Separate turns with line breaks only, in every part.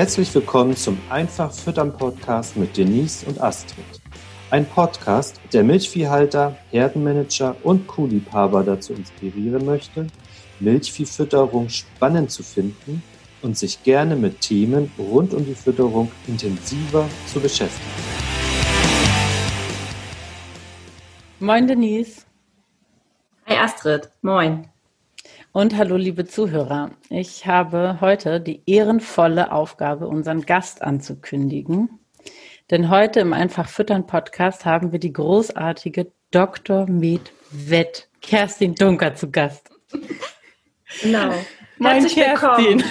Herzlich willkommen zum Einfach Füttern Podcast mit Denise und Astrid. Ein Podcast, der Milchviehhalter, Herdenmanager und Kuhliebhaber dazu inspirieren möchte, Milchviehfütterung spannend zu finden und sich gerne mit Themen rund um die Fütterung intensiver zu beschäftigen.
Moin Denise.
Hi Astrid, moin.
Und hallo liebe Zuhörer. Ich habe heute die ehrenvolle Aufgabe, unseren Gast anzukündigen. Denn heute im Einfach Füttern Podcast haben wir die großartige Dr. Med Wett Kerstin Dunker zu Gast.
Genau.
Moin
Herzlich
Kerstin.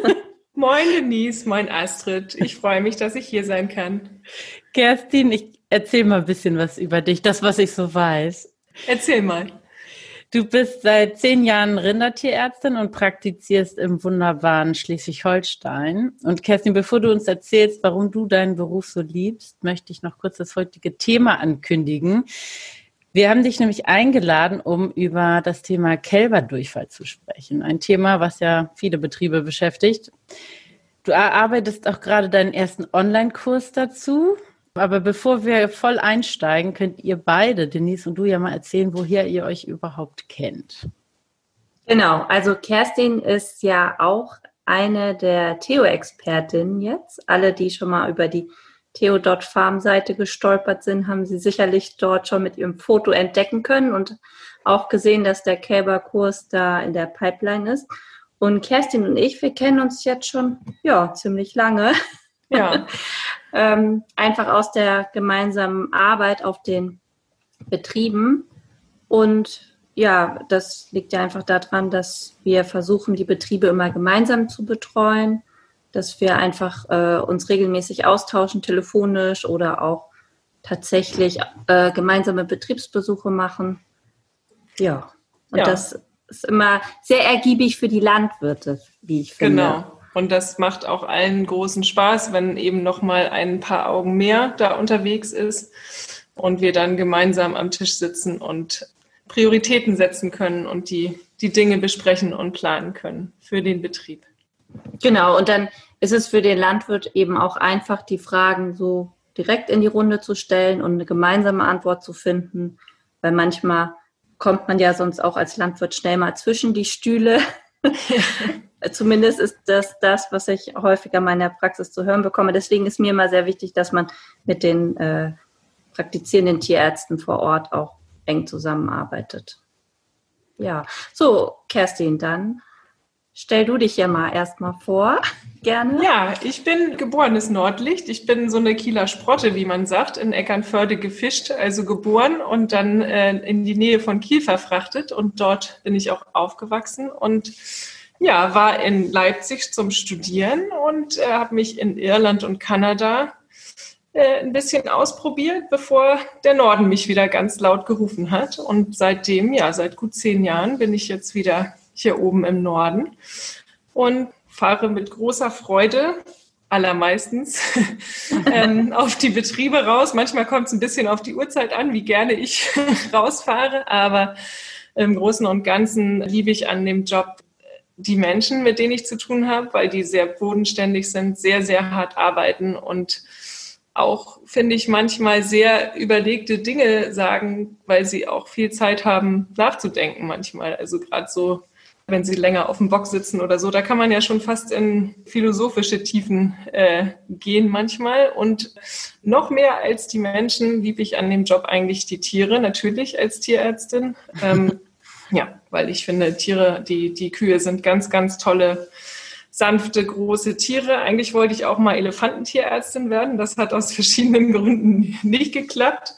Moin Denise, moin Astrid. Ich freue mich, dass ich hier sein kann.
Kerstin, ich erzähl mal ein bisschen was über dich, das, was ich so weiß.
Erzähl mal.
Du bist seit zehn Jahren Rindertierärztin und praktizierst im wunderbaren Schleswig-Holstein. Und Kerstin, bevor du uns erzählst, warum du deinen Beruf so liebst, möchte ich noch kurz das heutige Thema ankündigen. Wir haben dich nämlich eingeladen, um über das Thema Kälberdurchfall zu sprechen. Ein Thema, was ja viele Betriebe beschäftigt. Du erarbeitest auch gerade deinen ersten Online-Kurs dazu. Aber bevor wir voll einsteigen, könnt ihr beide, Denise und du, ja mal erzählen, woher ihr euch überhaupt kennt.
Genau, also Kerstin ist ja auch eine der Theo-Expertinnen jetzt. Alle, die schon mal über die Theo.farm-Seite gestolpert sind, haben sie sicherlich dort schon mit ihrem Foto entdecken können und auch gesehen, dass der Kälberkurs da in der Pipeline ist. Und Kerstin und ich, wir kennen uns jetzt schon, ja, ziemlich lange.
Ja.
ähm, einfach aus der gemeinsamen Arbeit auf den Betrieben. Und ja, das liegt ja einfach daran, dass wir versuchen, die Betriebe immer gemeinsam zu betreuen, dass wir einfach äh, uns regelmäßig austauschen, telefonisch oder auch tatsächlich äh, gemeinsame Betriebsbesuche machen. Ja, und
Ja.
das ist immer sehr ergiebig für die Landwirte, wie ich finde.
Genau. Und das macht auch allen großen Spaß, wenn eben noch mal ein paar Augen mehr da unterwegs ist und wir dann gemeinsam am Tisch sitzen und Prioritäten setzen können und die, die Dinge besprechen und planen können für den Betrieb.
Genau, und dann ist es für den Landwirt eben auch einfach, die Fragen so direkt in die Runde zu stellen und eine gemeinsame Antwort zu finden, weil manchmal kommt man ja sonst auch als Landwirt schnell mal zwischen die Stühle. Zumindest ist das das, was ich häufiger in meiner Praxis zu hören bekomme. Deswegen ist mir immer sehr wichtig, dass man mit den äh, praktizierenden Tierärzten vor Ort auch eng zusammenarbeitet. Ja, so, Kerstin, dann stell du dich ja mal erstmal vor, gerne.
Ja, ich bin geborenes Nordlicht. Ich bin so eine Kieler Sprotte, wie man sagt, in Eckernförde gefischt, also geboren und dann äh, in die Nähe von Kiel verfrachtet. Und dort bin ich auch aufgewachsen und ja, war in Leipzig zum Studieren und äh, habe mich in Irland und Kanada äh, ein bisschen ausprobiert, bevor der Norden mich wieder ganz laut gerufen hat. Und seitdem, ja, seit gut zehn Jahren bin ich jetzt wieder hier oben im Norden und fahre mit großer Freude allermeistens ähm, auf die Betriebe raus. Manchmal kommt es ein bisschen auf die Uhrzeit an, wie gerne ich rausfahre, aber im Großen und Ganzen liebe ich an dem Job die Menschen, mit denen ich zu tun habe, weil die sehr bodenständig sind, sehr, sehr hart arbeiten und auch, finde ich, manchmal sehr überlegte Dinge sagen, weil sie auch viel Zeit haben, nachzudenken manchmal. Also gerade so, wenn sie länger auf dem Bock sitzen oder so, da kann man ja schon fast in philosophische Tiefen äh, gehen manchmal. Und noch mehr als die Menschen liebe ich an dem Job eigentlich die Tiere, natürlich als Tierärztin. Ähm, ja, weil ich finde, Tiere, die, die Kühe sind ganz, ganz tolle, sanfte, große Tiere. Eigentlich wollte ich auch mal Elefantentierärztin werden. Das hat aus verschiedenen Gründen nicht geklappt.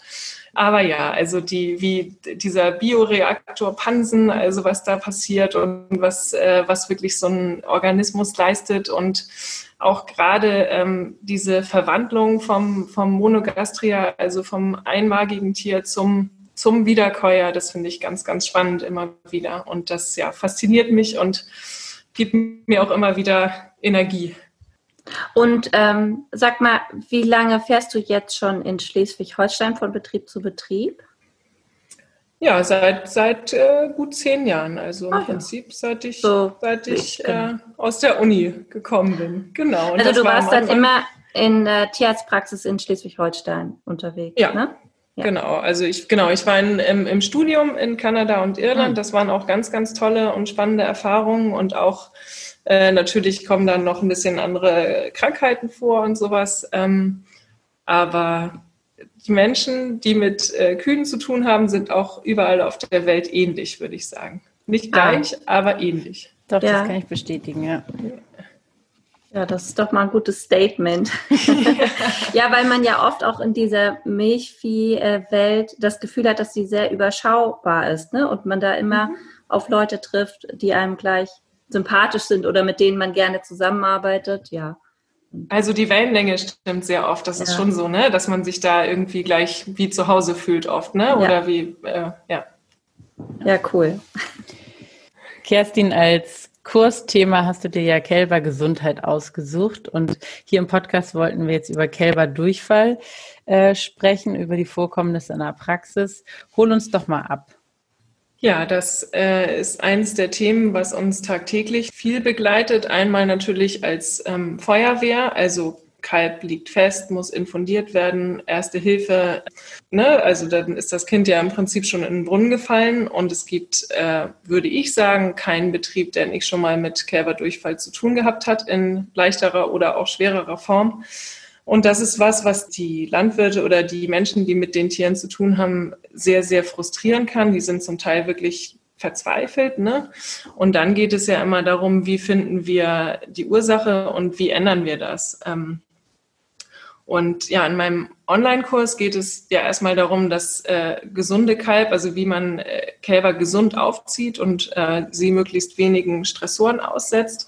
Aber ja, also die, wie dieser Bioreaktor Pansen, also was da passiert und was, äh, was wirklich so ein Organismus leistet und auch gerade ähm, diese Verwandlung vom, vom Monogastria, also vom einmagigen Tier zum zum Wiederkäuer. Das finde ich ganz, ganz spannend immer wieder. Und das ja fasziniert mich und gibt mir auch immer wieder Energie.
Und ähm, sag mal, wie lange fährst du jetzt schon in Schleswig-Holstein von Betrieb zu Betrieb?
Ja, seit, seit äh, gut zehn Jahren. Also im ah, Prinzip seit ich, so, seit ich äh, aus der Uni gekommen bin. Genau.
Und also du warst dann immer in der Tierarztpraxis in Schleswig-Holstein unterwegs,
ja. ne? Ja. Genau, also ich, genau, ich war in, im, im Studium in Kanada und Irland. Mhm. Das waren auch ganz, ganz tolle und spannende Erfahrungen und auch äh, natürlich kommen dann noch ein bisschen andere Krankheiten vor und sowas. Ähm, aber die Menschen, die mit äh, Kühen zu tun haben, sind auch überall auf der Welt ähnlich, würde ich sagen. Nicht ah. gleich, ah. aber ähnlich.
Doch, ja. das kann ich bestätigen, ja.
Ja, das ist doch mal ein gutes Statement. ja, weil man ja oft auch in dieser Milchvieh-Welt das Gefühl hat, dass sie sehr überschaubar ist, ne? Und man da immer mhm. auf Leute trifft, die einem gleich sympathisch sind oder mit denen man gerne zusammenarbeitet, ja.
Also die Wellenlänge stimmt sehr oft. Das ja. ist schon so, ne, dass man sich da irgendwie gleich wie zu Hause fühlt oft, ne? Oder ja. wie, äh, ja.
Ja, cool.
Kerstin, als Kursthema hast du dir ja Kälbergesundheit ausgesucht und hier im Podcast wollten wir jetzt über Kälberdurchfall äh, sprechen, über die Vorkommnisse in der Praxis. Hol uns doch mal ab.
Ja, das äh, ist eines der Themen, was uns tagtäglich viel begleitet. Einmal natürlich als ähm, Feuerwehr, also Kalb liegt fest, muss infundiert werden, erste Hilfe. Ne? Also dann ist das Kind ja im Prinzip schon in den Brunnen gefallen und es gibt, äh, würde ich sagen, keinen Betrieb, der nicht schon mal mit Kälberdurchfall zu tun gehabt hat, in leichterer oder auch schwererer Form. Und das ist was, was die Landwirte oder die Menschen, die mit den Tieren zu tun haben, sehr, sehr frustrieren kann. Die sind zum Teil wirklich verzweifelt. Ne? Und dann geht es ja immer darum, wie finden wir die Ursache und wie ändern wir das. Ähm, und ja, in meinem Online-Kurs geht es ja erstmal darum, dass äh, gesunde Kalb, also wie man äh, Kälber gesund aufzieht und äh, sie möglichst wenigen Stressoren aussetzt.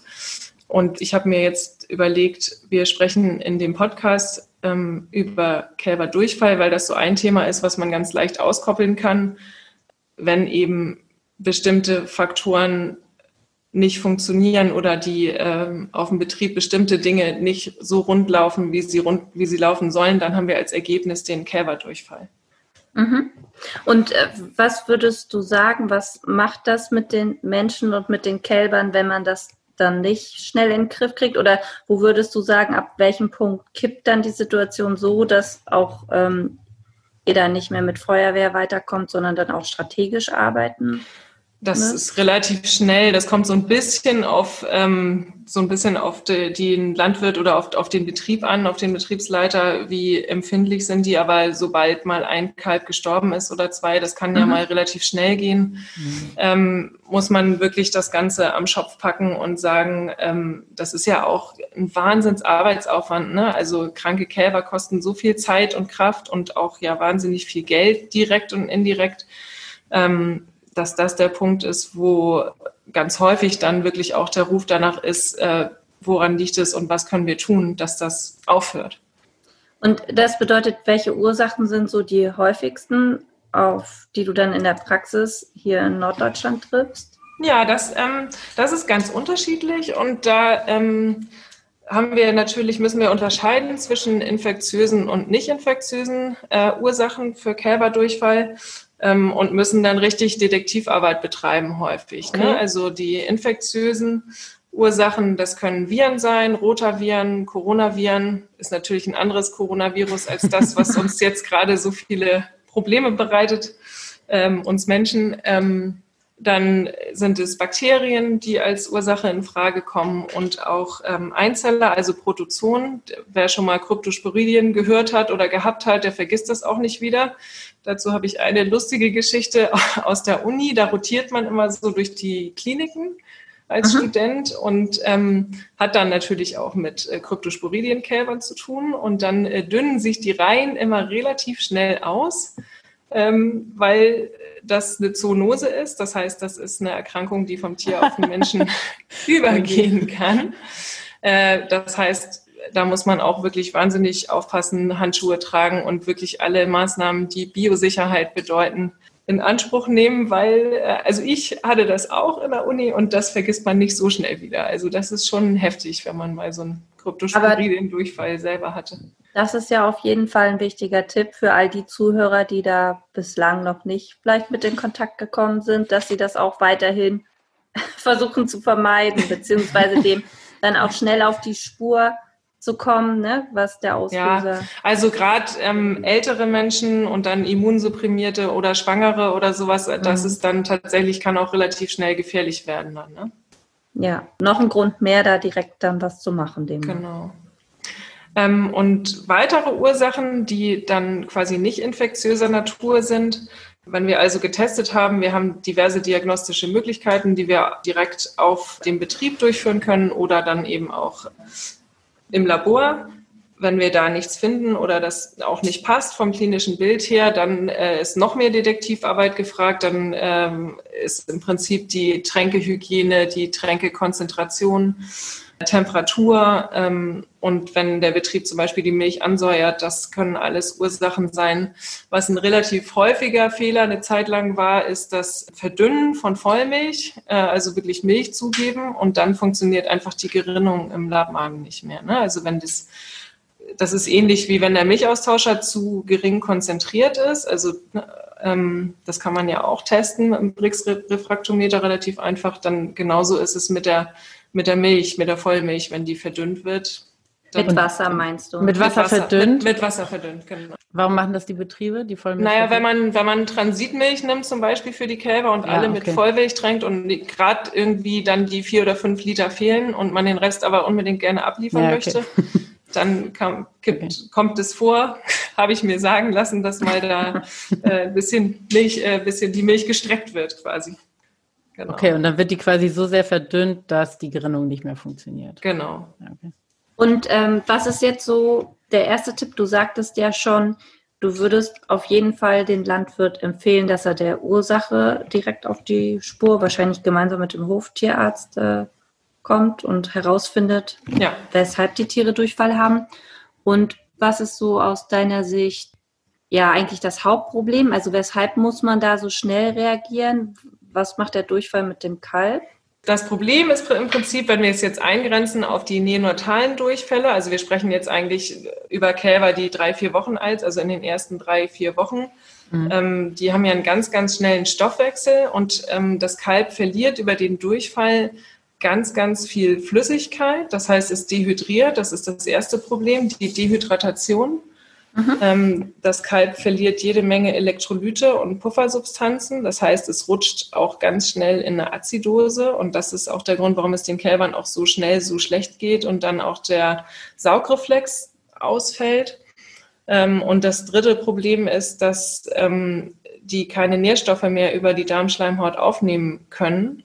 Und ich habe mir jetzt überlegt, wir sprechen in dem Podcast ähm, über Kälberdurchfall, weil das so ein Thema ist, was man ganz leicht auskoppeln kann, wenn eben bestimmte Faktoren nicht funktionieren oder die ähm, auf dem Betrieb bestimmte Dinge nicht so rund laufen, wie sie rund, wie sie laufen sollen, dann haben wir als Ergebnis den Kälberdurchfall.
Mhm. Und äh, was würdest du sagen, was macht das mit den Menschen und mit den Kälbern, wenn man das dann nicht schnell in den Griff kriegt? Oder wo würdest du sagen, ab welchem Punkt kippt dann die Situation so, dass auch ähm, ihr dann nicht mehr mit Feuerwehr weiterkommt, sondern dann auch strategisch arbeiten
das ne? ist relativ schnell. Das kommt so ein bisschen auf ähm, so ein bisschen auf die, den Landwirt oder auf, auf den Betrieb an, auf den Betriebsleiter. Wie empfindlich sind die? Aber sobald mal ein Kalb gestorben ist oder zwei, das kann mhm. ja mal relativ schnell gehen, mhm. ähm, muss man wirklich das Ganze am Schopf packen und sagen, ähm, das ist ja auch ein Wahnsinnsarbeitsaufwand. Ne? Also kranke Kälber kosten so viel Zeit und Kraft und auch ja wahnsinnig viel Geld direkt und indirekt. Ähm, dass das der Punkt ist, wo ganz häufig dann wirklich auch der Ruf danach ist, äh, woran liegt es und was können wir tun, dass das aufhört.
Und das bedeutet, welche Ursachen sind so die häufigsten, auf die du dann in der Praxis hier in Norddeutschland triffst?
Ja, das, ähm, das ist ganz unterschiedlich und da ähm, haben wir natürlich, müssen wir unterscheiden zwischen infektiösen und nicht infektiösen äh, Ursachen für Kälberdurchfall ähm, und müssen dann richtig Detektivarbeit betreiben häufig. Ne? Okay. Ne? Also die infektiösen Ursachen, das können Viren sein, Rotaviren, Coronaviren, ist natürlich ein anderes Coronavirus als das, was uns jetzt gerade so viele Probleme bereitet, ähm, uns Menschen. Ähm, dann sind es Bakterien, die als Ursache in Frage kommen und auch ähm, Einzeller, also Protozoen. Wer schon mal Kryptosporidien gehört hat oder gehabt hat, der vergisst das auch nicht wieder. Dazu habe ich eine lustige Geschichte aus der Uni. Da rotiert man immer so durch die Kliniken als Aha. Student und ähm, hat dann natürlich auch mit äh, Kryptosporidienkälbern zu tun. Und dann äh, dünnen sich die Reihen immer relativ schnell aus ähm, weil das eine Zoonose ist. Das heißt, das ist eine Erkrankung, die vom Tier auf den Menschen übergehen kann. Äh, das heißt, da muss man auch wirklich wahnsinnig aufpassen, Handschuhe tragen und wirklich alle Maßnahmen, die Biosicherheit bedeuten, in Anspruch nehmen, weil, äh, also ich hatte das auch in der Uni und das vergisst man nicht so schnell wieder. Also das ist schon heftig, wenn man mal so einen kryptosporidien Durchfall selber hatte.
Das ist ja auf jeden Fall ein wichtiger Tipp für all die Zuhörer, die da bislang noch nicht vielleicht mit in Kontakt gekommen sind, dass sie das auch weiterhin versuchen zu vermeiden, beziehungsweise dem dann auch schnell auf die Spur zu kommen, ne? was der Auslöser.
Ja, also gerade ähm, ältere Menschen und dann Immunsupprimierte oder Schwangere oder sowas, mhm. das ist dann tatsächlich, kann auch relativ schnell gefährlich werden dann. Ne?
Ja, noch ein Grund mehr, da direkt dann was zu machen. Dem
genau. Ähm, und weitere Ursachen, die dann quasi nicht infektiöser Natur sind, wenn wir also getestet haben, wir haben diverse diagnostische Möglichkeiten, die wir direkt auf dem Betrieb durchführen können oder dann eben auch im Labor. Wenn wir da nichts finden oder das auch nicht passt vom klinischen Bild her, dann äh, ist noch mehr Detektivarbeit gefragt. Dann ähm, ist im Prinzip die Tränkehygiene, die Tränkekonzentration Temperatur ähm, und wenn der Betrieb zum Beispiel die Milch ansäuert, das können alles Ursachen sein. Was ein relativ häufiger Fehler eine Zeit lang war, ist das Verdünnen von Vollmilch, äh, also wirklich Milch zugeben und dann funktioniert einfach die Gerinnung im Labmagen nicht mehr. Ne? Also wenn das das ist ähnlich wie wenn der Milchaustauscher zu gering konzentriert ist. Also ähm, das kann man ja auch testen im Brix-Refraktometer relativ einfach. Dann genauso ist es mit der mit der Milch, mit der Vollmilch, wenn die verdünnt wird.
Mit Wasser meinst du?
Mit Wasser, mit Wasser verdünnt?
Mit, mit, Wasser verdünnt, genau.
Warum machen das die Betriebe, die Vollmilch?
Naja, wenn man, wenn man Transitmilch nimmt zum Beispiel für die Kälber und ja, alle mit okay. Vollmilch tränkt und gerade irgendwie dann die vier oder fünnd Liter fehlen und man den Rest aber unbedingt gerne abliefern ja, okay. möchte, dann kam, gibt, kommt es vor, habe ich mir sagen lassen, dass mal da äh, ein bisschen Milch, äh, bisschen die Milch gestreckt wird quasi.
Genau. Okay, und dann wird die quasi so sehr verdünnt, dass die Gerinnung nicht mehr funktioniert.
Genau.
Okay. Und ähm, was ist jetzt so der erste Tipp? Du sagtest ja schon, du würdest auf jeden Fall den Landwirt empfehlen, dass er der Ursache direkt auf die Spur, wahrscheinlich gemeinsam mit dem Hoftierarzt, äh, kommt und herausfindet, ja. weshalb die Tiere Durchfall haben. Und was ist so aus deiner Sicht ja eigentlich das Hauptproblem? Also weshalb muss man da so schnell reagieren? was macht der Durchfall mit dem Kalb?
Das Problem ist im Prinzip, wenn wir es jetzt eingrenzen auf die neonatalen Durchfälle, also wir sprechen jetzt eigentlich über Kälber, die drei, vier Wochen alt, also in den ersten drei, vier Wochen. Mhm. Ähm, die haben ja einen ganz, ganz schnellen Stoffwechsel und ähm, das Kalb verliert über den Durchfall ganz, ganz viel Flüssigkeit. Das heißt, es dehydriert. Das ist das erste Problem, die Dehydratation. Mhm. Ähm, das Kalb verliert jede Menge Elektrolyte und Puffersubstanzen. Das heißt, es rutscht auch ganz schnell in eine Azidose. Und das ist auch der Grund, warum es den Kälbern auch so schnell so schlecht geht und dann auch der Saugreflex ausfällt. Ähm, und das dritte Problem ist, dass ähm, die keine Nährstoffe mehr über die Darmschleimhaut aufnehmen können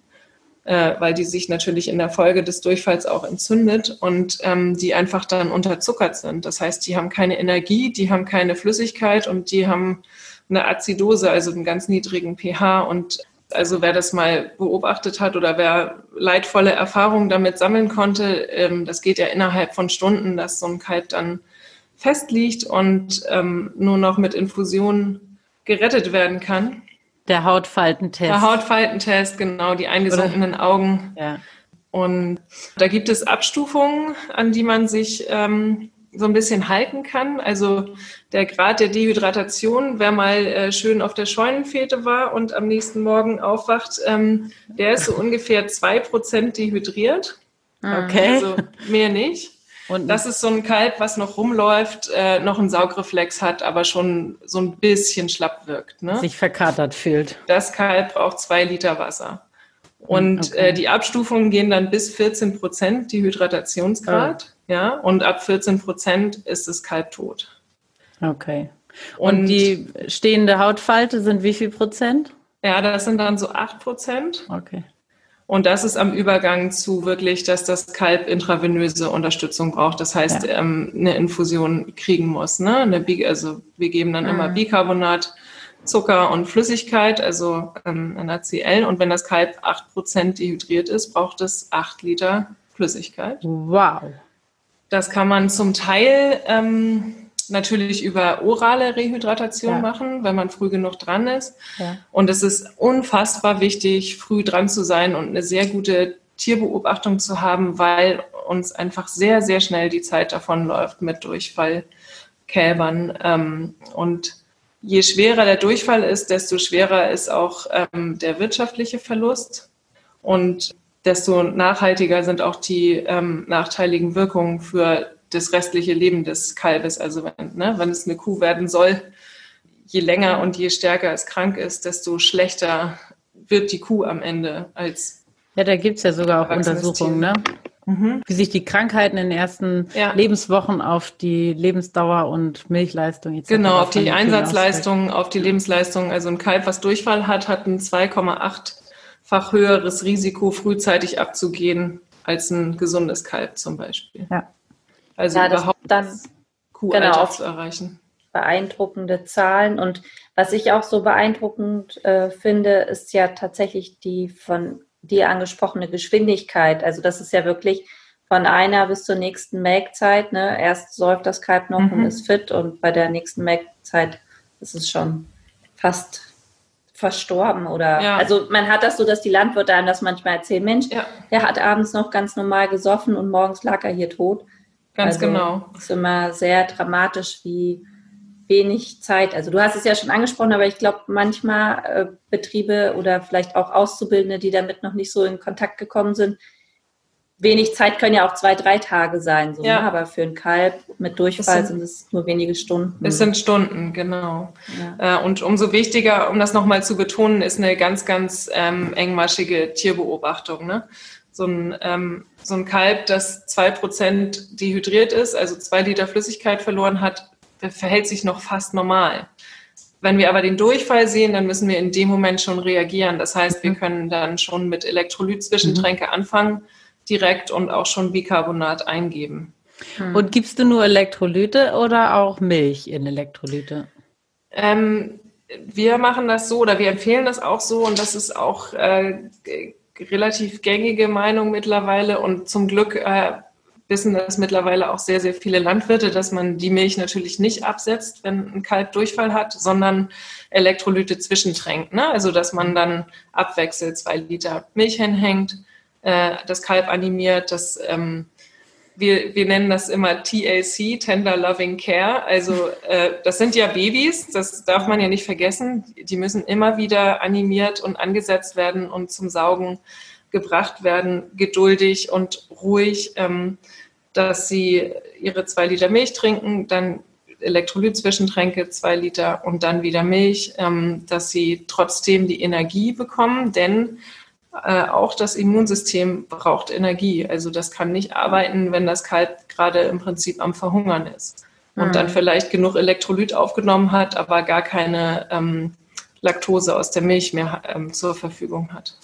äh, weil die sich natürlich in der Folge des Durchfalls auch entzündet und ähm, die einfach dann unterzuckert sind. Das heißt, die haben keine Energie, die haben keine Flüssigkeit und die haben eine Azidose, also einen ganz niedrigen pH und also wer das mal beobachtet hat oder wer leidvolle Erfahrungen damit sammeln konnte, ähm, das geht ja innerhalb von Stunden, dass so ein Kalb dann festliegt und ähm, nur noch mit Infusion gerettet werden kann.
Der Hautfaltentest.
Der Hautfaltentest, genau, die eingesunkenen Oder? Augen. Ja. Und da gibt es Abstufungen, an die man sich ähm, so ein bisschen halten kann. Also der Grad der Dehydratation, wer mal äh, schön auf der Scheunenfete war und am nächsten Morgen aufwacht, ähm, der ist so ungefähr zwei Prozent dehydriert.
Okay.
Also mehr nicht. Und das ist so ein Kalb, was noch rumläuft, äh, noch einen Saugreflex hat, aber schon so ein bisschen schlapp wirkt. Ne?
Sich verkatert fühlt.
Das Kalb braucht zwei Liter Wasser. Und okay. äh, die Abstufungen gehen dann bis 14 Prozent die Hydratationsgrad. Oh. Ja, und ab 14 Prozent ist das Kalb tot.
Okay. Und, und die stehende Hautfalte sind wie viel Prozent?
Ja, das sind dann so 8 Prozent.
Okay.
Und das ist am Übergang zu wirklich, dass das Kalb intravenöse Unterstützung braucht. Das heißt, ja. ähm, eine Infusion kriegen muss. Ne? Eine Bi also wir geben dann mhm. immer Bicarbonat, Zucker und Flüssigkeit, also ähm, NaCl. Und wenn das Kalb 8% dehydriert ist, braucht es 8 Liter Flüssigkeit.
Wow.
Das kann man zum Teil ähm, natürlich über orale Rehydratation ja. machen, wenn man früh genug dran ist. Ja. Und es ist unfassbar wichtig, früh dran zu sein und eine sehr gute Tierbeobachtung zu haben, weil uns einfach sehr, sehr schnell die Zeit davonläuft mit Durchfallkälbern. Ähm, und je schwerer der Durchfall ist, desto schwerer ist auch ähm, der wirtschaftliche Verlust und desto nachhaltiger sind auch die ähm, nachteiligen Wirkungen für das restliche Leben des Kalbes. Also wenn, ne, wenn es eine Kuh werden soll, je länger und je stärker es krank ist, desto schlechter wird die Kuh am Ende als.
Ja, da gibt es ja sogar auch Untersuchungen, ne? Mhm. Wie sich die Krankheiten in den ersten ja. Lebenswochen auf die Lebensdauer und Milchleistung
etc. Genau, auf die Einsatzleistung, auf die Lebensleistung. Also ein Kalb, was Durchfall hat, hat ein 2,8-fach höheres Risiko, frühzeitig abzugehen als ein gesundes Kalb zum Beispiel.
Ja. Also ja, überhaupt dann
Kuhalter genau, zu erreichen.
Beeindruckende Zahlen. Und was ich auch so beeindruckend äh, finde, ist ja tatsächlich die von dir angesprochene Geschwindigkeit. Also das ist ja wirklich von einer bis zur nächsten Melkzeit. Ne? Erst säuft das Kalb noch mhm. und ist fit und bei der nächsten Melkzeit ist es schon fast verstorben oder ja. also man hat das so, dass die Landwirte einem das manchmal erzählen, Mensch, ja. der hat abends noch ganz normal gesoffen und morgens lag er hier tot.
Ganz also, genau.
Ist immer sehr dramatisch, wie wenig Zeit. Also du hast es ja schon angesprochen, aber ich glaube, manchmal äh, Betriebe oder vielleicht auch Auszubildende, die damit noch nicht so in Kontakt gekommen sind, wenig Zeit können ja auch zwei, drei Tage sein. So, ja. ne? Aber für ein Kalb mit Durchfall sind, sind, es nur wenige Stunden.
Es sind Stunden, genau. Ja. Äh, und umso wichtiger, um das nochmal zu betonen, ist eine ganz, ganz ähm, engmaschige Tierbeobachtung. Ne? So ein, ähm, so ein Kalb, das zwei Prozent dehydriert ist, also zwei Liter Flüssigkeit verloren hat, verhält sich noch fast normal. Wenn wir aber den Durchfall sehen, dann müssen wir in dem Moment schon reagieren. Das heißt, wir mhm. können dann schon mit Elektrolyt-Zwischentränke mhm. anfangen, direkt und auch schon Bicarbonat eingeben.
Mhm. Und gibst du nur Elektrolyte oder auch Milch in Elektrolyte?
Ähm, wir machen das so oder wir empfehlen das auch so und das ist auch äh, relativ gängige Meinung mittlerweile und zum Glück äh, wissen das mittlerweile auch sehr, sehr viele Landwirte, dass man die Milch natürlich nicht absetzt, wenn ein Kalb Durchfall hat, sondern Elektrolyte zwischentränkt. Ne? Also dass man dann abwechselt, zwei Liter Milch hinhängt, äh, das Kalb animiert, das ähm, wir, wir nennen das immer TLC, Tender Loving Care. Also äh, das sind ja Babys, das darf man ja nicht vergessen. Die müssen immer wieder animiert und angesetzt werden und zum Saugen gebracht werden, geduldig und ruhig, ähm, dass sie ihre zwei Liter Milch trinken, dann Elektrolyt-Zwischentränke, zwei Liter und dann wieder Milch, ähm, dass sie trotzdem die Energie bekommen, denn äh, auch das Immunsystem braucht Energie. Also das kann nicht arbeiten, wenn das Kalb gerade im Prinzip am Verhungern ist und mhm. dann vielleicht genug Elektrolyt aufgenommen hat, aber gar keine ähm, Laktose aus der Milch mehr ähm, zur Verfügung hat.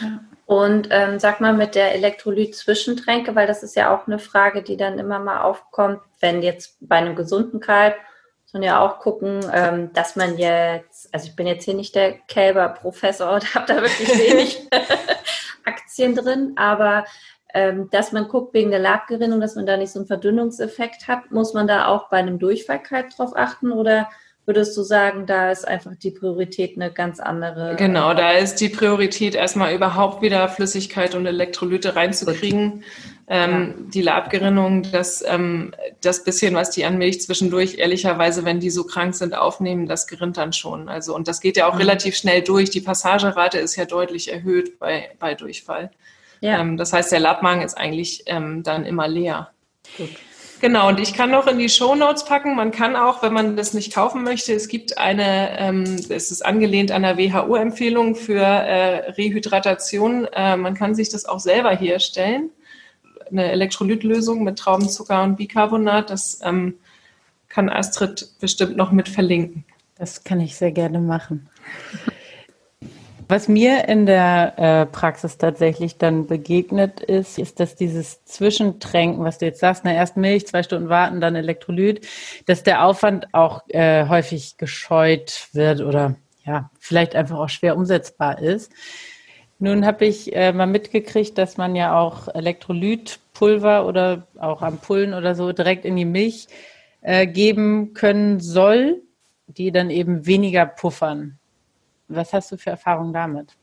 Ja. Und ähm, sag mal mit der Elektrolyt-Zwischentränke, weil das ist ja auch eine Frage, die dann immer mal aufkommt, wenn jetzt bei einem gesunden Kalb, sondern ja auch gucken, ähm, dass man jetzt, also ich bin jetzt hier nicht der Kälberprofessor und habe da wirklich wenig Aktien drin, aber ähm, dass man guckt wegen der Labgerinnung, dass man da nicht so einen Verdünnungseffekt hat, muss man da auch bei einem Durchfallkalb drauf achten oder würdest du sagen, da ist einfach die Priorität eine ganz andere?
Genau, da ist die Priorität erstmal überhaupt wieder Flüssigkeit und Elektrolyte reinzukriegen. Ähm, ja. Die Labgerinnung, das, ähm, das bisschen, was die an Milch zwischendurch, ehrlicherweise, wenn die so krank sind, aufnehmen, das gerinnt dann schon. Also, und das geht ja auch mhm. relativ schnell durch. Die Passagerate ist ja deutlich erhöht bei, bei Durchfall. Ja. Ähm, das heißt, der Labmagen ist eigentlich ähm, dann immer leer. Gut. Genau, und ich kann noch in die Show Notes packen. Man kann auch, wenn man das nicht kaufen möchte, es gibt eine, ähm, es ist angelehnt an der WHO-Empfehlung für äh, Rehydratation. Äh, man kann sich das auch selber herstellen. Eine Elektrolytlösung mit Traubenzucker und Bicarbonat. Das ähm, kann Astrid bestimmt noch mit verlinken.
Das kann ich sehr gerne machen. Was mir in der äh, Praxis tatsächlich dann begegnet ist, ist, dass dieses Zwischentränken, was du jetzt sagst, na, erst Milch, zwei Stunden warten, dann Elektrolyt, dass der Aufwand auch äh, häufig gescheut wird oder ja, vielleicht einfach auch schwer umsetzbar ist. Nun habe ich äh, mal mitgekriegt, dass man ja auch Elektrolytpulver oder auch Ampullen oder so direkt in die Milch äh, geben können soll, die dann eben weniger puffern. Was hast du für Erfahrungen damit?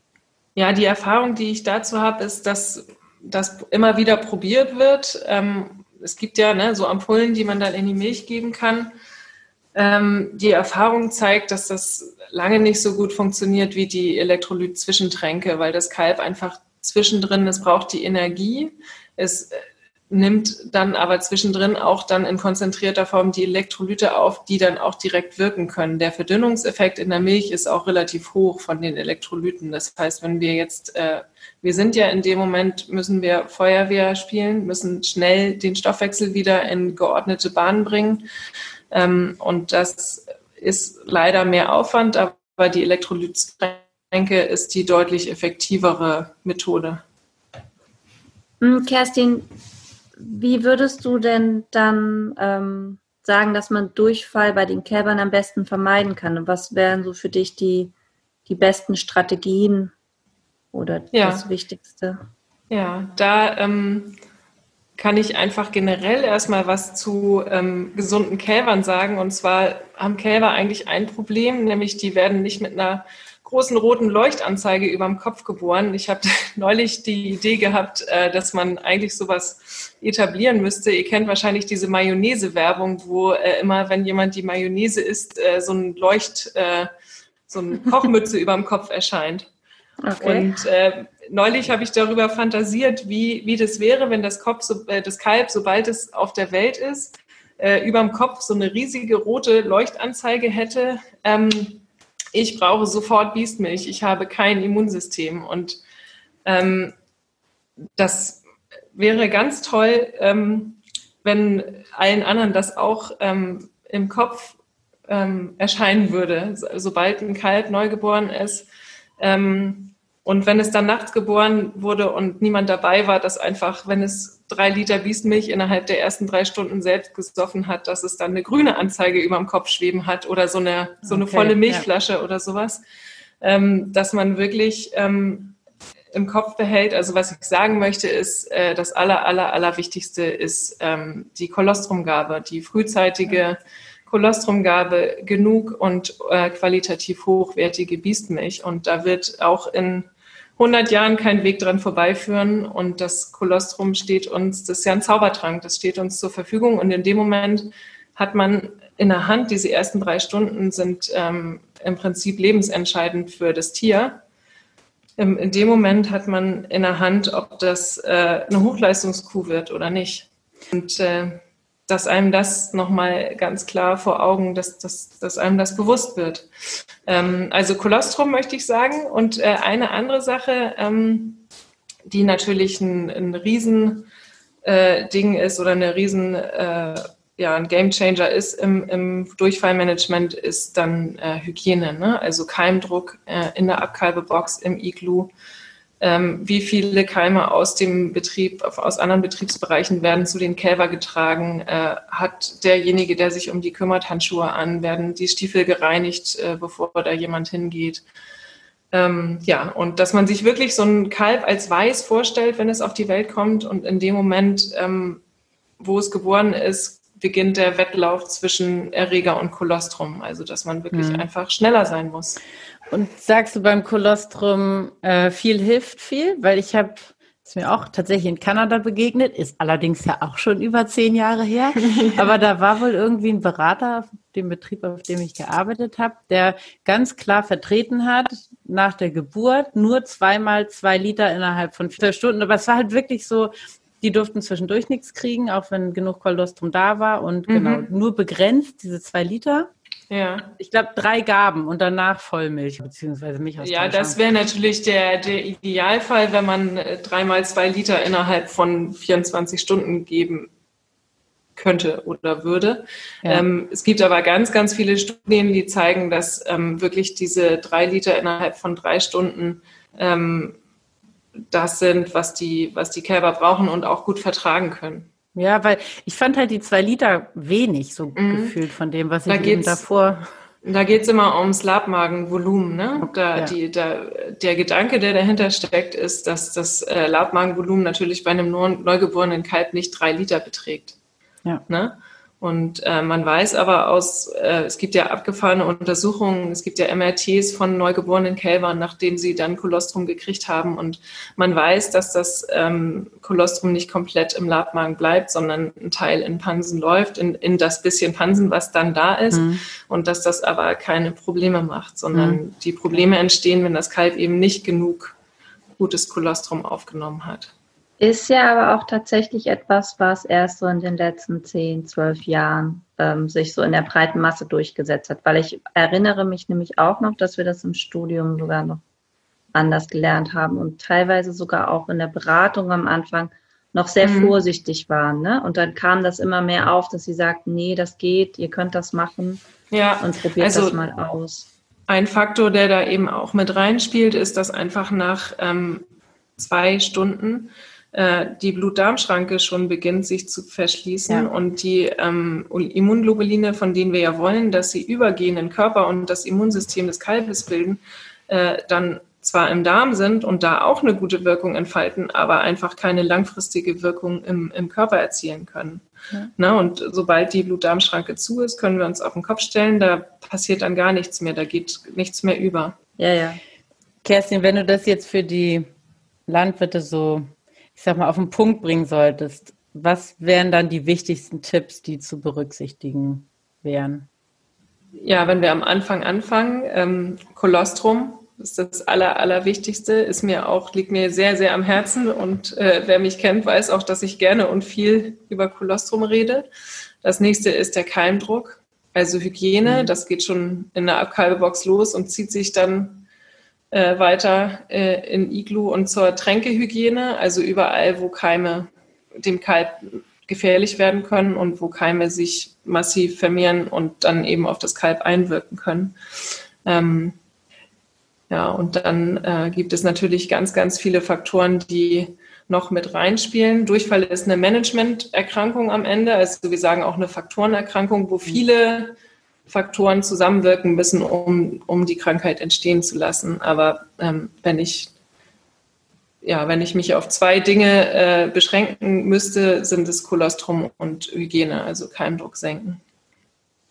Ja, die Erfahrung, die ich dazu habe, ist, dass das immer wieder probiert wird. Ähm, es gibt ja ne, so Ampullen, die man dann in die Milch geben kann. Ähm, die Erfahrung zeigt, dass das lange nicht so gut funktioniert wie die Elektrolyt-Zwischentränke, weil das Kalb einfach zwischendrin, es braucht die Energie, es nimmt dann aber zwischendrin auch dann in konzentrierter Form die Elektrolyte auf, die dann auch direkt wirken können. Der Verdünnungseffekt in der Milch ist auch relativ hoch von den Elektrolyten. Das heißt, wenn wir jetzt, äh, wir sind ja in dem Moment, müssen wir Feuerwehr spielen, müssen schnell den Stoffwechsel wieder in geordnete Bahnen bringen. Ähm, und das ist leider mehr Aufwand, aber die Elektrolyttränke ist die deutlich effektivere Methode.
Hm, Kerstin, wie würdest du denn dann ähm, sagen, dass man Durchfall bei den Kälbern am besten vermeiden kann? Und was wären so für dich die, die besten Strategien oder ja. das Wichtigste?
Ja, da ähm, kann ich einfach generell erstmal was zu ähm, gesunden Kälbern sagen. Und zwar haben Kälber eigentlich ein Problem, nämlich die werden nicht mit einer großen roten Leuchtanzeige über dem Kopf geboren. Ich habe neulich die Idee gehabt, äh, dass man eigentlich sowas etablieren müsste. Ihr kennt wahrscheinlich diese Mayonnaise-Werbung, wo äh, immer, wenn jemand die Mayonnaise isst, äh, so ein Leucht, so eine Kochmütze über dem Kopf erscheint. Okay. Und äh, neulich habe ich darüber fantasiert, wie, wie das wäre, wenn das, Kopf so, äh, das Kalb, sobald es auf der Welt ist, äh, über dem Kopf so eine riesige rote Leuchtanzeige hätte. Ähm, ich brauche sofort Biestmilch, ich habe kein Immunsystem. Und ähm, das wäre ganz toll, ähm, wenn allen anderen das auch ähm, im Kopf ähm, erscheinen würde, sobald ein Kalb neugeboren ist. Ähm, und wenn es dann nachts geboren wurde und niemand dabei war, dass einfach, wenn es drei Liter Biestmilch innerhalb der ersten drei Stunden selbst gesoffen hat, dass es dann eine grüne Anzeige über dem Kopf schweben hat oder so eine, so eine okay, volle Milchflasche ja. oder sowas, ähm, dass man wirklich ähm, im Kopf behält. Also was ich sagen möchte, ist, äh, das aller, aller, aller Wichtigste ist ähm, die Kolostrumgabe, die frühzeitige Kolostrumgabe, genug und äh, qualitativ hochwertige Biestmilch. Und da wird auch in 100 Jahren kein Weg dran vorbeiführen. Und das Kolostrum steht uns, das ist ja ein Zaubertrank, das steht uns zur Verfügung. Und in dem Moment hat man in der Hand, diese ersten drei Stunden sind ähm, im Prinzip lebensentscheidend für das Tier. Im, in dem Moment hat man in der Hand, ob das äh, eine Hochleistungskuh wird oder nicht. Und äh, dass einem das nochmal ganz klar vor Augen, dass, dass, dass einem das bewusst wird. Ähm, also Kolostrum möchte ich sagen. Und äh, eine andere Sache, ähm, die natürlich ein, ein Riesending äh, ist oder eine Riesen, äh, ja, ein Gamechanger ist im, im Durchfallmanagement, ist dann äh, Hygiene. Ne? Also Keimdruck äh, in der Abkalbebox, im Iglu wie viele Keime aus dem Betrieb, aus anderen Betriebsbereichen werden zu den Kälber getragen, äh, hat derjenige, der sich um die kümmert, Handschuhe an, werden die Stiefel gereinigt, äh, bevor da jemand hingeht. Ähm, ja, und dass man sich wirklich so ein Kalb als weiß vorstellt, wenn es auf die Welt kommt und in dem Moment, ähm, wo es geboren ist, beginnt der Wettlauf zwischen Erreger und Kolostrum. Also, dass man wirklich mhm. einfach schneller sein muss.
Und sagst du beim Kolostrum, äh, viel hilft viel? Weil ich habe ist mir auch tatsächlich in Kanada begegnet, ist allerdings ja auch schon über zehn Jahre her. Aber da war wohl irgendwie ein Berater auf dem Betrieb, auf dem ich gearbeitet habe, der ganz klar vertreten hat, nach der Geburt nur zweimal zwei Liter innerhalb von vier Stunden. Aber es war halt wirklich so, die durften zwischendurch nichts kriegen, auch wenn genug Kolostrum da war und mhm. genau nur begrenzt diese zwei Liter. Ja. Ich glaube, drei Gaben und danach Vollmilch, beziehungsweise Milch aus
Ja, das wäre natürlich der, der Idealfall, wenn man äh, dreimal zwei Liter innerhalb von 24 Stunden geben könnte oder würde. Ja. Ähm, es gibt aber ganz, ganz viele Studien, die zeigen, dass ähm, wirklich diese drei Liter innerhalb von drei Stunden ähm, das sind, was die, was die Kälber brauchen und auch gut vertragen können.
Ja, weil ich fand halt die zwei Liter wenig so mhm. gefühlt von dem, was ich da eben davor.
Da geht es immer ums Labmagenvolumen. Ne? Da, ja. die, da, der Gedanke, der dahinter steckt, ist, dass das äh, Labmagenvolumen natürlich bei einem neugeborenen Kalb nicht drei Liter beträgt. Ja. Ne? Und äh, man weiß aber aus, äh, es gibt ja abgefahrene Untersuchungen, es gibt ja MRTs von neugeborenen Kälbern, nachdem sie dann Kolostrum gekriegt haben. Und man weiß, dass das ähm, Kolostrum nicht komplett im Labmagen bleibt, sondern ein Teil in Pansen läuft, in, in das bisschen Pansen, was dann da ist. Mhm. Und dass das aber keine Probleme macht, sondern mhm. die Probleme entstehen, wenn das Kalb eben nicht genug gutes Kolostrum aufgenommen hat.
Ist ja aber auch tatsächlich etwas, was erst so in den letzten 10, 12 Jahren ähm, sich so in der breiten Masse durchgesetzt hat. Weil ich erinnere mich nämlich auch noch, dass wir das im Studium sogar noch anders gelernt haben und teilweise sogar auch in der Beratung am Anfang noch sehr mhm. vorsichtig waren. Ne? Und dann kam das immer mehr auf, dass sie sagten, nee, das geht, ihr könnt das machen
ja,
und probiert also, das mal aus.
Ein Faktor, der da eben auch mit reinspielt, ist, dass einfach nach ähm, zwei Stunden die Blutdarmschranke schon beginnt, sich zu verschließen ja. und die ähm, Immunglobuline, von denen wir ja wollen, dass sie übergehen in den Körper und das Immunsystem des Kalbes bilden, äh, dann zwar im Darm sind und da auch eine gute Wirkung entfalten, aber einfach keine langfristige Wirkung im, im Körper erzielen können. Ja. Na, ne, und sobald die Blutdarmschranke zu ist, können wir uns auf den Kopf stellen, da passiert dann gar nichts mehr, da geht nichts mehr über.
Ja, ja. Kerstin, wenn du das jetzt für die Landwirte so ich sag mal, auf den Punkt bringen solltest, was wären dann die wichtigsten Tipps, die zu berücksichtigen wären?
Ja, wenn wir am Anfang anfangen, ähm, Kolostrum ist das Aller, Allerwichtigste, ist mir auch, liegt mir sehr, sehr am Herzen und äh, wer mich kennt, weiß auch, dass ich gerne und viel über Kolostrum rede. Das nächste ist der Keimdruck, also Hygiene. Mhm. Das geht schon in der Abkalbebox los und zieht sich dann äh, weiter äh, in Iglu und zur Tränkehygiene, also überall, wo Keime dem Kalb gefährlich werden können und wo Keime sich massiv vermehren und dann eben auf das Kalb einwirken können. Ähm, ja, und dann äh, gibt es natürlich ganz, ganz viele Faktoren, die noch mit reinspielen. Durchfall ist eine Managementerkrankung am Ende, also wir sagen auch eine Faktorenerkrankung, wo viele Faktoren zusammenwirken müssen, um, um die Krankheit entstehen zu lassen. Aber ähm, wenn ich ja, wenn ich mich auf zwei Dinge äh, beschränken müsste, sind es Kolostrum und Hygiene, also Keimdruck senken.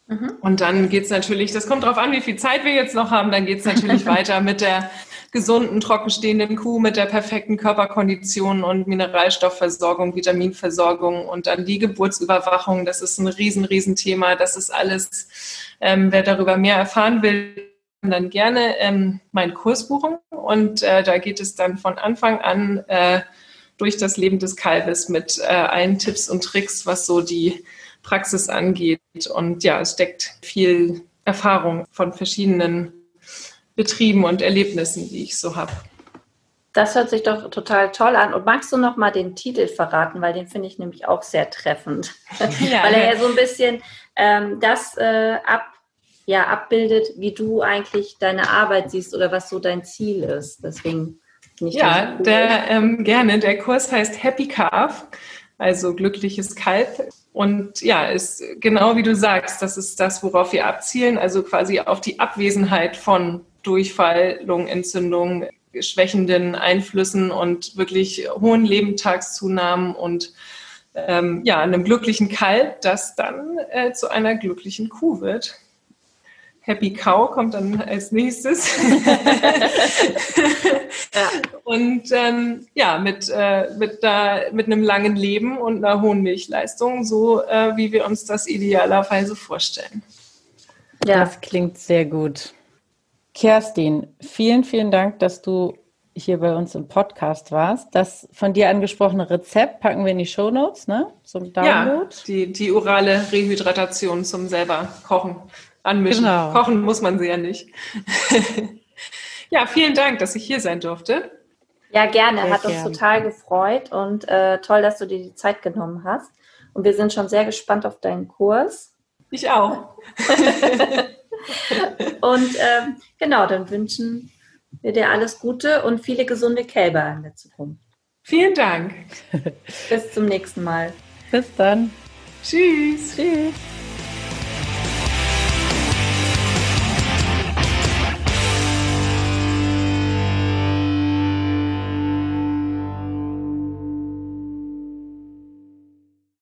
Mhm. Und dann geht es natürlich, das kommt darauf an, wie viel Zeit wir jetzt noch haben, dann geht es natürlich weiter mit der gesunden, trockenstehenden Kuh, mit der perfekten Körperkondition und Mineralstoffversorgung, Vitaminversorgung und dann die Geburtsüberwachung. Das ist ein riesen, riesen Thema. Das ist alles, ähm, wer darüber mehr erfahren will, dann gerne ähm, meinen Kurs buchen. Und äh, da geht es dann von Anfang an äh, durch das Leben des Kalbes mit äh, allen Tipps und Tricks, was so die Praxis angeht. Und ja, es steckt viel Erfahrung von verschiedenen Betrieben und Erlebnissen, die ich so habe.
Das hört sich doch total toll an. Und magst du noch mal den Titel verraten, weil den finde ich nämlich auch sehr treffend, ja, weil er ja so ein bisschen ähm, das äh, ab, ja, abbildet, wie du eigentlich deine Arbeit siehst oder was so dein Ziel ist. Deswegen
ich ja, cool. der ähm, gerne. Der Kurs heißt Happy Calf, also glückliches Kalb. Und ja, ist genau wie du sagst, das ist das, worauf wir abzielen, also quasi auf die Abwesenheit von Durchfall, Lungenentzündung, schwächenden Einflüssen und wirklich hohen Lebendtagszunahmen und ähm, ja, einem glücklichen Kalb, das dann äh, zu einer glücklichen Kuh wird. Happy Cow kommt dann als nächstes. ja. Und ähm, ja, mit, äh, mit, da, mit einem langen Leben und einer hohen Milchleistung, so äh, wie wir uns das idealerweise vorstellen.
Ja, das klingt sehr gut. Kerstin, vielen, vielen Dank, dass du hier bei uns im Podcast warst. Das von dir angesprochene Rezept packen wir in die Show Notes, ne?
Zum Download. Ja, die, die orale Rehydratation zum selber kochen anmischen. Genau. Kochen muss man sie ja nicht. ja, vielen Dank, dass ich hier sein durfte.
Ja, gerne. Sehr Hat uns total gefreut und äh, toll, dass du dir die Zeit genommen hast. Und wir sind schon sehr gespannt auf deinen Kurs.
Ich auch.
und ähm, genau, dann wünschen wir dir alles Gute und viele gesunde Kälber in der Zukunft.
Vielen Dank.
Bis zum nächsten Mal.
Bis dann.
Tschüss. Tschüss.